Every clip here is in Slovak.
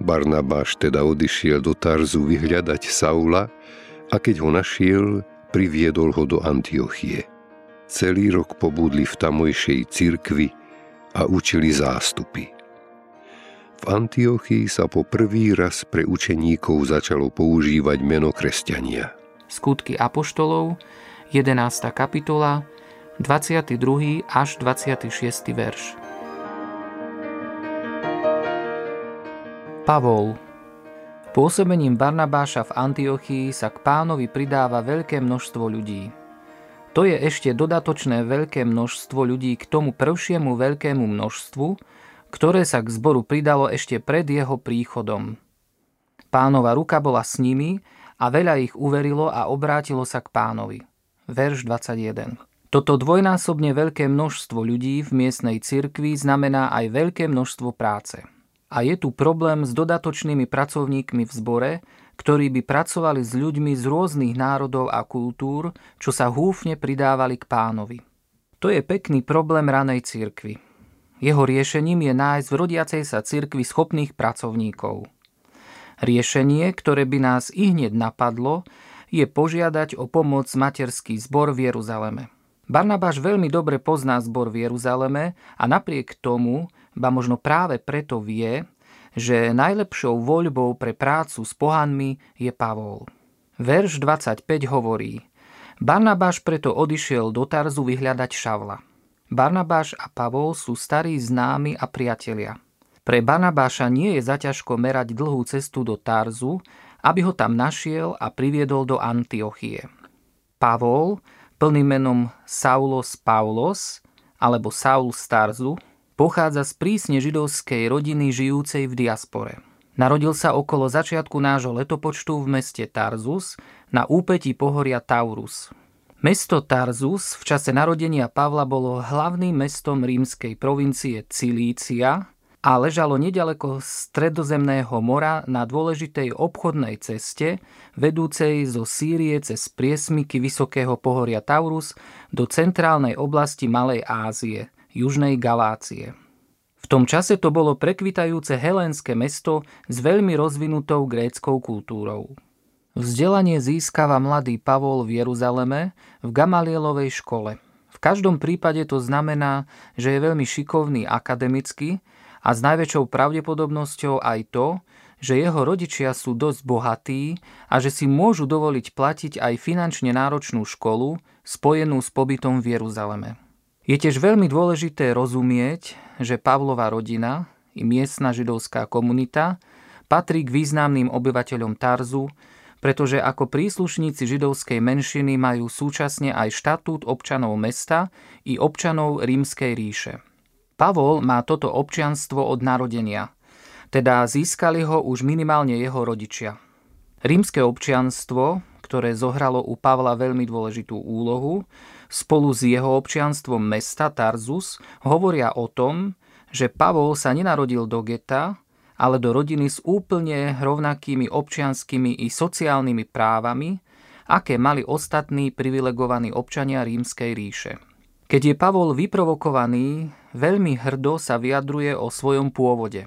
Barnabáš teda odišiel do Tarzu vyhľadať Saula a keď ho našiel, priviedol ho do Antiochie. Celý rok pobudli v tamojšej cirkvi a učili zástupy. V Antiochii sa po prvý raz pre učeníkov začalo používať meno kresťania. Skutky Apoštolov, 11. kapitola, 22. až 26. verš. Pavol Pôsobením Barnabáša v Antiochii sa k pánovi pridáva veľké množstvo ľudí. To je ešte dodatočné veľké množstvo ľudí k tomu prvšiemu veľkému množstvu, ktoré sa k zboru pridalo ešte pred jeho príchodom. Pánova ruka bola s nimi a veľa ich uverilo a obrátilo sa k pánovi. Verš 21. Toto dvojnásobne veľké množstvo ľudí v miestnej cirkvi znamená aj veľké množstvo práce. A je tu problém s dodatočnými pracovníkmi v zbore, ktorí by pracovali s ľuďmi z rôznych národov a kultúr, čo sa húfne pridávali k pánovi. To je pekný problém ranej cirkvi. Jeho riešením je nájsť v rodiacej sa cirkvi schopných pracovníkov. Riešenie, ktoré by nás i hneď napadlo, je požiadať o pomoc materský zbor v Jeruzaleme. Barnabáš veľmi dobre pozná zbor v Jeruzaleme a napriek tomu ba možno práve preto vie, že najlepšou voľbou pre prácu s pohanmi je Pavol. Verš 25 hovorí Barnabáš preto odišiel do Tarzu vyhľadať Šavla. Barnabáš a Pavol sú starí známi a priatelia. Pre Barnabáša nie je zaťažko merať dlhú cestu do Tarzu, aby ho tam našiel a priviedol do Antiochie. Pavol, plným menom Saulos Paulos, alebo Saul Starzu, Pochádza z prísne židovskej rodiny žijúcej v diaspore. Narodil sa okolo začiatku nášho letopočtu v meste Tarzus na úpetí pohoria Taurus. Mesto Tarzus v čase narodenia Pavla bolo hlavným mestom rímskej provincie Cilícia a ležalo nedaleko stredozemného mora na dôležitej obchodnej ceste vedúcej zo Sýrie cez priesmyky vysokého pohoria Taurus do centrálnej oblasti Malej Ázie – južnej Galácie. V tom čase to bolo prekvitajúce helénske mesto s veľmi rozvinutou gréckou kultúrou. Vzdelanie získava mladý Pavol v Jeruzaleme v Gamalielovej škole. V každom prípade to znamená, že je veľmi šikovný akademicky a s najväčšou pravdepodobnosťou aj to, že jeho rodičia sú dosť bohatí a že si môžu dovoliť platiť aj finančne náročnú školu spojenú s pobytom v Jeruzaleme. Je tiež veľmi dôležité rozumieť, že Pavlova rodina i miestna židovská komunita patrí k významným obyvateľom Tarzu, pretože ako príslušníci židovskej menšiny majú súčasne aj štatút občanov mesta i občanov rímskej ríše. Pavol má toto občianstvo od narodenia, teda získali ho už minimálne jeho rodičia. Rímske občianstvo, ktoré zohralo u Pavla veľmi dôležitú úlohu, spolu s jeho občianstvom mesta Tarzus hovoria o tom, že Pavol sa nenarodil do geta, ale do rodiny s úplne rovnakými občianskými i sociálnymi právami, aké mali ostatní privilegovaní občania rímskej ríše. Keď je Pavol vyprovokovaný, veľmi hrdo sa vyjadruje o svojom pôvode.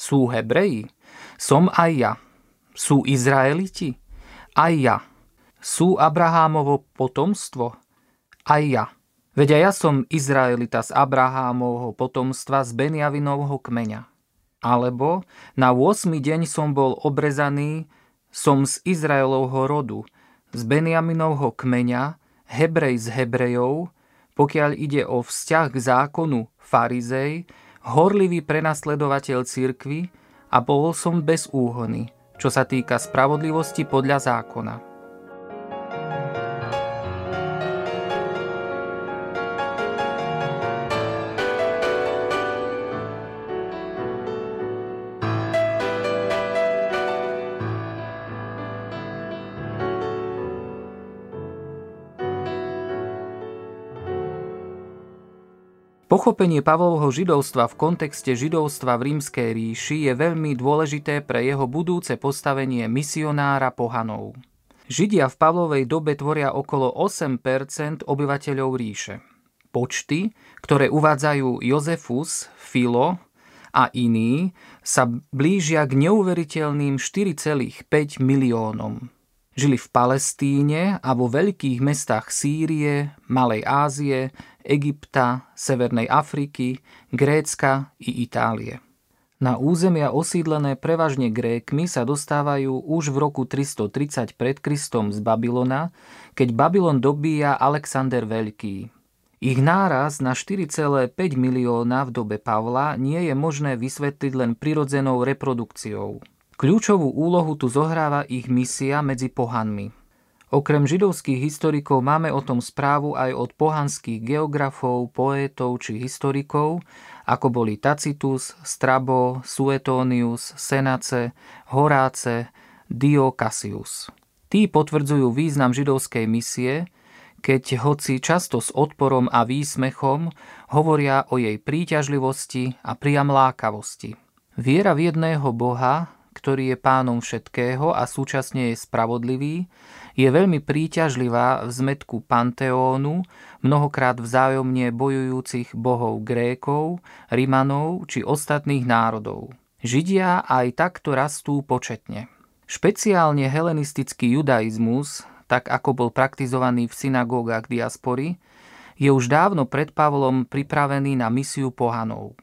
Sú Hebreji? Som aj ja. Sú Izraeliti? Aj ja. Sú Abrahámovo potomstvo? Aj ja. Veď ja som Izraelita z Abrahámovho potomstva z Benjavinovho kmeňa. Alebo na 8. deň som bol obrezaný, som z Izraelovho rodu, z Benjaminovho kmeňa, Hebrej z Hebrejov, pokiaľ ide o vzťah k zákonu farizej, horlivý prenasledovateľ cirkvy a bol som bez úhony, čo sa týka spravodlivosti podľa zákona. Pochopenie Pavlovho židovstva v kontexte židovstva v rímskej ríši je veľmi dôležité pre jeho budúce postavenie misionára pohanov. Židia v Pavlovej dobe tvoria okolo 8% obyvateľov ríše. Počty, ktoré uvádzajú Jozefus, Filo a iní, sa blížia k neuveriteľným 4,5 miliónom. Žili v Palestíne a vo veľkých mestách Sýrie, Malej Ázie, Egypta, Severnej Afriky, Grécka i Itálie. Na územia osídlené prevažne Grékmi sa dostávajú už v roku 330 pred Kristom z Babylona, keď Babylon dobíja Alexander Veľký. Ich náraz na 4,5 milióna v dobe Pavla nie je možné vysvetliť len prirodzenou reprodukciou. Kľúčovú úlohu tu zohráva ich misia medzi pohanmi. Okrem židovských historikov máme o tom správu aj od pohanských geografov, poétov či historikov, ako boli Tacitus, Strabo, Suetonius, Senace, Horáce, Dio Cassius. Tí potvrdzujú význam židovskej misie, keď hoci často s odporom a výsmechom hovoria o jej príťažlivosti a priam lákavosti. Viera v jedného Boha, ktorý je pánom všetkého a súčasne je spravodlivý, je veľmi príťažlivá v zmetku panteónu, mnohokrát vzájomne bojujúcich bohov Grékov, Rimanov či ostatných národov. Židia aj takto rastú početne. Špeciálne helenistický judaizmus, tak ako bol praktizovaný v synagógach diaspory, je už dávno pred Pavlom pripravený na misiu pohanov.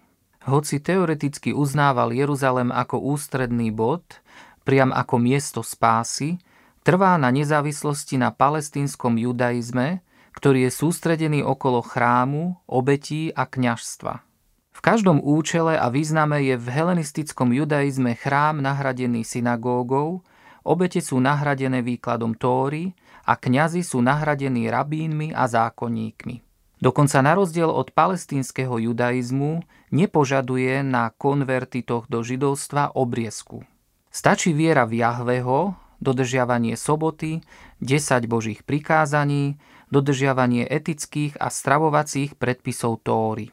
Hoci teoreticky uznával Jeruzalem ako ústredný bod, priam ako miesto spásy, trvá na nezávislosti na palestínskom judaizme, ktorý je sústredený okolo chrámu, obetí a kňažstva. V každom účele a význame je v helenistickom judaizme chrám nahradený synagógou, obete sú nahradené výkladom Tóry a kňazi sú nahradení rabínmi a zákonníkmi. Dokonca na rozdiel od palestínskeho judaizmu nepožaduje na konvertitoch do židovstva obriezku. Stačí viera v Jahveho, dodržiavanie soboty, 10 božích prikázaní, dodržiavanie etických a stravovacích predpisov Tóry.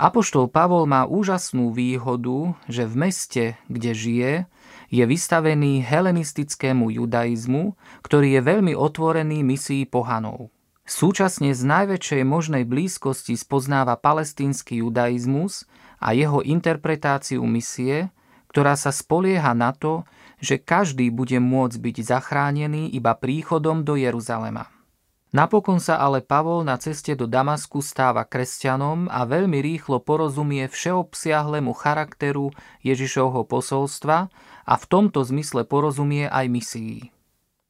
Apoštol Pavol má úžasnú výhodu, že v meste, kde žije, je vystavený helenistickému judaizmu, ktorý je veľmi otvorený misii pohanov. Súčasne z najväčšej možnej blízkosti spoznáva palestínsky judaizmus a jeho interpretáciu misie, ktorá sa spolieha na to, že každý bude môcť byť zachránený iba príchodom do Jeruzalema. Napokon sa ale Pavol na ceste do Damasku stáva kresťanom a veľmi rýchlo porozumie všeobsiahlemu charakteru Ježišovho posolstva a v tomto zmysle porozumie aj misii.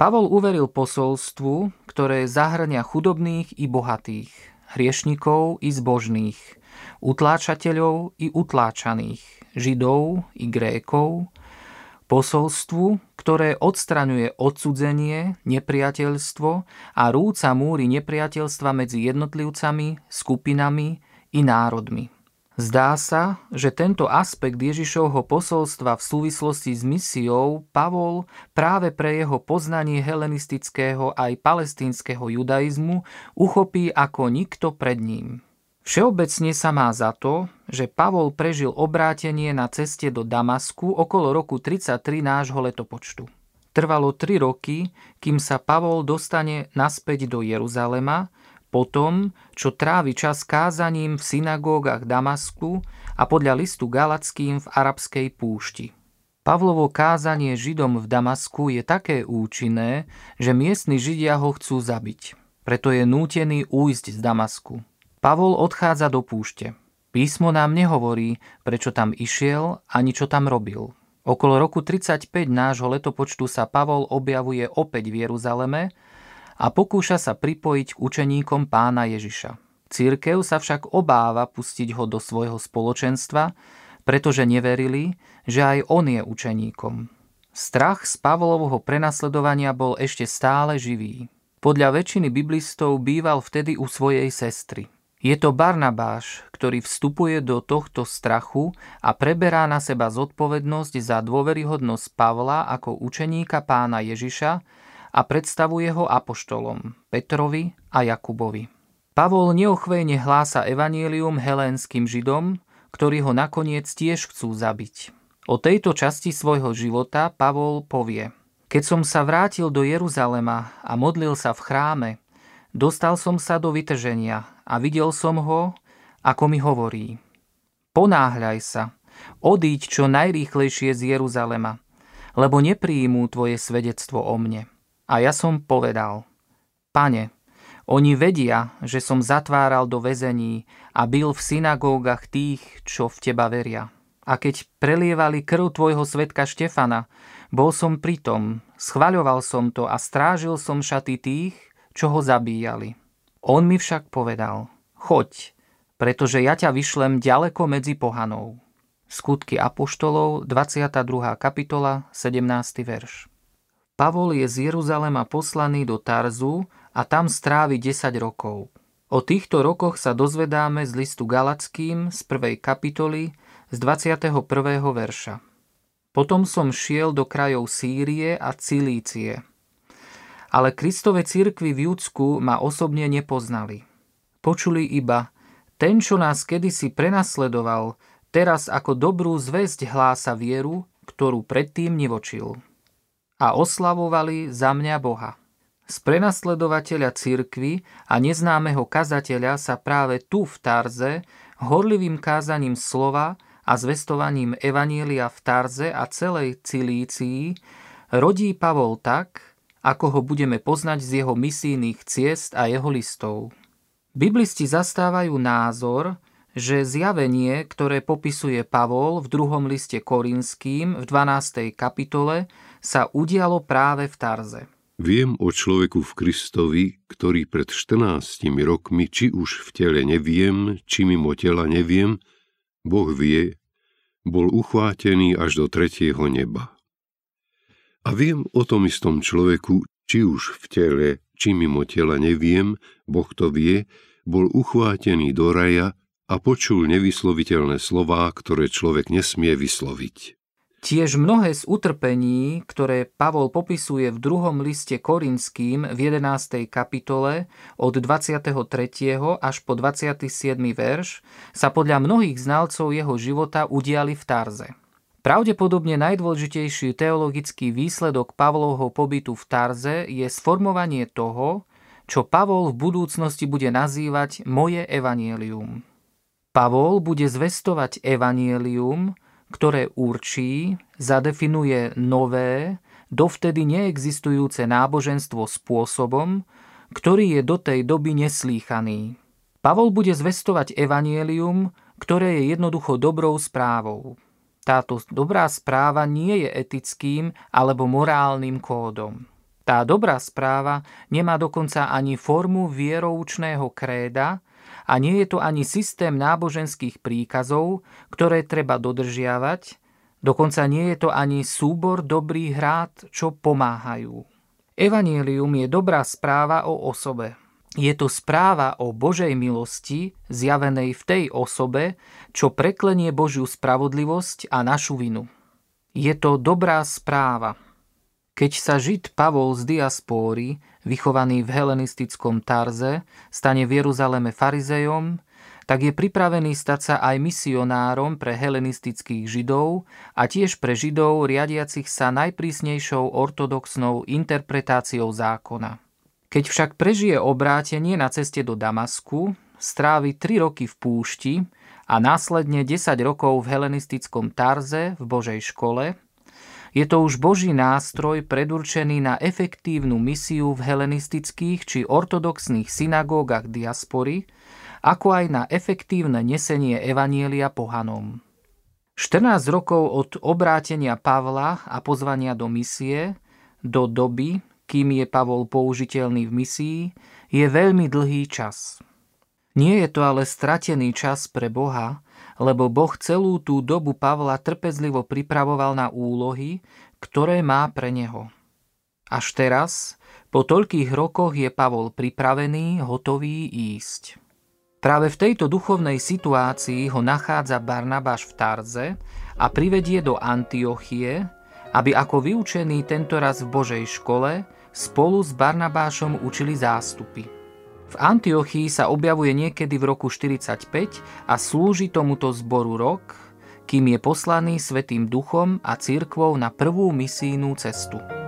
Pavol uveril posolstvu, ktoré zahrňa chudobných i bohatých, hriešnikov i zbožných, utláčateľov i utláčaných, židov i grékov, Posolstvu, ktoré odstraňuje odsudzenie, nepriateľstvo a rúca múry nepriateľstva medzi jednotlivcami, skupinami i národmi. Zdá sa, že tento aspekt Ježišovho posolstva v súvislosti s misiou Pavol práve pre jeho poznanie helenistického aj palestínskeho judaizmu uchopí ako nikto pred ním. Všeobecne sa má za to, že Pavol prežil obrátenie na ceste do Damasku okolo roku 33 nášho letopočtu. Trvalo 3 roky, kým sa Pavol dostane naspäť do Jeruzalema, potom, čo trávi čas kázaním v synagógach Damasku a podľa listu Galackým v arabskej púšti. Pavlovo kázanie Židom v Damasku je také účinné, že miestni Židia ho chcú zabiť. Preto je nútený újsť z Damasku. Pavol odchádza do púšte. Písmo nám nehovorí, prečo tam išiel ani čo tam robil. Okolo roku 35 nášho letopočtu sa Pavol objavuje opäť v Jeruzaleme a pokúša sa pripojiť k učeníkom pána Ježiša. Církev sa však obáva pustiť ho do svojho spoločenstva, pretože neverili, že aj on je učeníkom. Strach z Pavlovho prenasledovania bol ešte stále živý. Podľa väčšiny biblistov býval vtedy u svojej sestry. Je to Barnabáš, ktorý vstupuje do tohto strachu a preberá na seba zodpovednosť za dôveryhodnosť Pavla ako učeníka pána Ježiša a predstavuje ho apoštolom Petrovi a Jakubovi. Pavol neochvejne hlása evanielium helénskym židom, ktorí ho nakoniec tiež chcú zabiť. O tejto časti svojho života Pavol povie Keď som sa vrátil do Jeruzalema a modlil sa v chráme, Dostal som sa do vytrženia a videl som ho, ako mi hovorí. Ponáhľaj sa, odíď čo najrýchlejšie z Jeruzalema, lebo nepríjmú tvoje svedectvo o mne. A ja som povedal, pane, oni vedia, že som zatváral do väzení a byl v synagógach tých, čo v teba veria. A keď prelievali krv tvojho svetka Štefana, bol som pritom, schvaľoval som to a strážil som šaty tých, čo ho zabíjali. On mi však povedal, choď, pretože ja ťa vyšlem ďaleko medzi pohanou. Skutky Apoštolov, 22. kapitola, 17. verš. Pavol je z Jeruzalema poslaný do Tarzu a tam strávi 10 rokov. O týchto rokoch sa dozvedáme z listu Galackým z 1. kapitoly z 21. verša. Potom som šiel do krajov Sýrie a Cilície – ale Kristove cirkvi v Júdsku ma osobne nepoznali. Počuli iba, ten, čo nás kedysi prenasledoval, teraz ako dobrú zväzť hlása vieru, ktorú predtým nevočil. A oslavovali za mňa Boha. Z prenasledovateľa cirkvy a neznámeho kazateľa sa práve tu v Tarze horlivým kázaním slova a zvestovaním Evanielia v Tarze a celej Cilícii rodí Pavol tak, ako ho budeme poznať z jeho misijných ciest a jeho listov. Biblisti zastávajú názor, že zjavenie, ktoré popisuje Pavol v druhom liste Korinským v 12. kapitole, sa udialo práve v Tarze. Viem o človeku v Kristovi, ktorý pred 14 rokmi, či už v tele neviem, či mimo tela neviem, Boh vie, bol uchvátený až do tretieho neba. A viem o tom istom človeku, či už v tele, či mimo tela neviem, Boh to vie, bol uchvátený do raja a počul nevysloviteľné slová, ktoré človek nesmie vysloviť. Tiež mnohé z utrpení, ktoré Pavol popisuje v druhom liste Korinským v 11. kapitole od 23. až po 27. verš, sa podľa mnohých znalcov jeho života udiali v Tarze. Pravdepodobne najdôležitejší teologický výsledok Pavlovho pobytu v Tarze je sformovanie toho, čo Pavol v budúcnosti bude nazývať moje evanielium. Pavol bude zvestovať evanielium, ktoré určí, zadefinuje nové, dovtedy neexistujúce náboženstvo spôsobom, ktorý je do tej doby neslýchaný. Pavol bude zvestovať evanielium, ktoré je jednoducho dobrou správou táto dobrá správa nie je etickým alebo morálnym kódom. Tá dobrá správa nemá dokonca ani formu vieroučného kréda a nie je to ani systém náboženských príkazov, ktoré treba dodržiavať, Dokonca nie je to ani súbor dobrých rád, čo pomáhajú. Evangelium je dobrá správa o osobe. Je to správa o Božej milosti, zjavenej v tej osobe, čo preklenie Božiu spravodlivosť a našu vinu. Je to dobrá správa. Keď sa Žid Pavol z diaspóry, vychovaný v helenistickom Tarze, stane v Jeruzaleme farizejom, tak je pripravený stať sa aj misionárom pre helenistických židov a tiež pre židov riadiacich sa najprísnejšou ortodoxnou interpretáciou zákona. Keď však prežije obrátenie na ceste do Damasku, strávi 3 roky v púšti a následne 10 rokov v helenistickom Tarze v Božej škole, je to už Boží nástroj predurčený na efektívnu misiu v helenistických či ortodoxných synagógach diaspory, ako aj na efektívne nesenie Evanielia pohanom. 14 rokov od obrátenia Pavla a pozvania do misie, do doby, kým je Pavol použiteľný v misii, je veľmi dlhý čas. Nie je to ale stratený čas pre Boha, lebo Boh celú tú dobu Pavla trpezlivo pripravoval na úlohy, ktoré má pre neho. Až teraz, po toľkých rokoch je Pavol pripravený, hotový ísť. Práve v tejto duchovnej situácii ho nachádza Barnabáš v Tarze a privedie do Antiochie, aby ako vyučený tentoraz v Božej škole spolu s Barnabášom učili zástupy. V Antiochii sa objavuje niekedy v roku 45 a slúži tomuto zboru rok, kým je poslaný Svetým duchom a církvou na prvú misijnú cestu.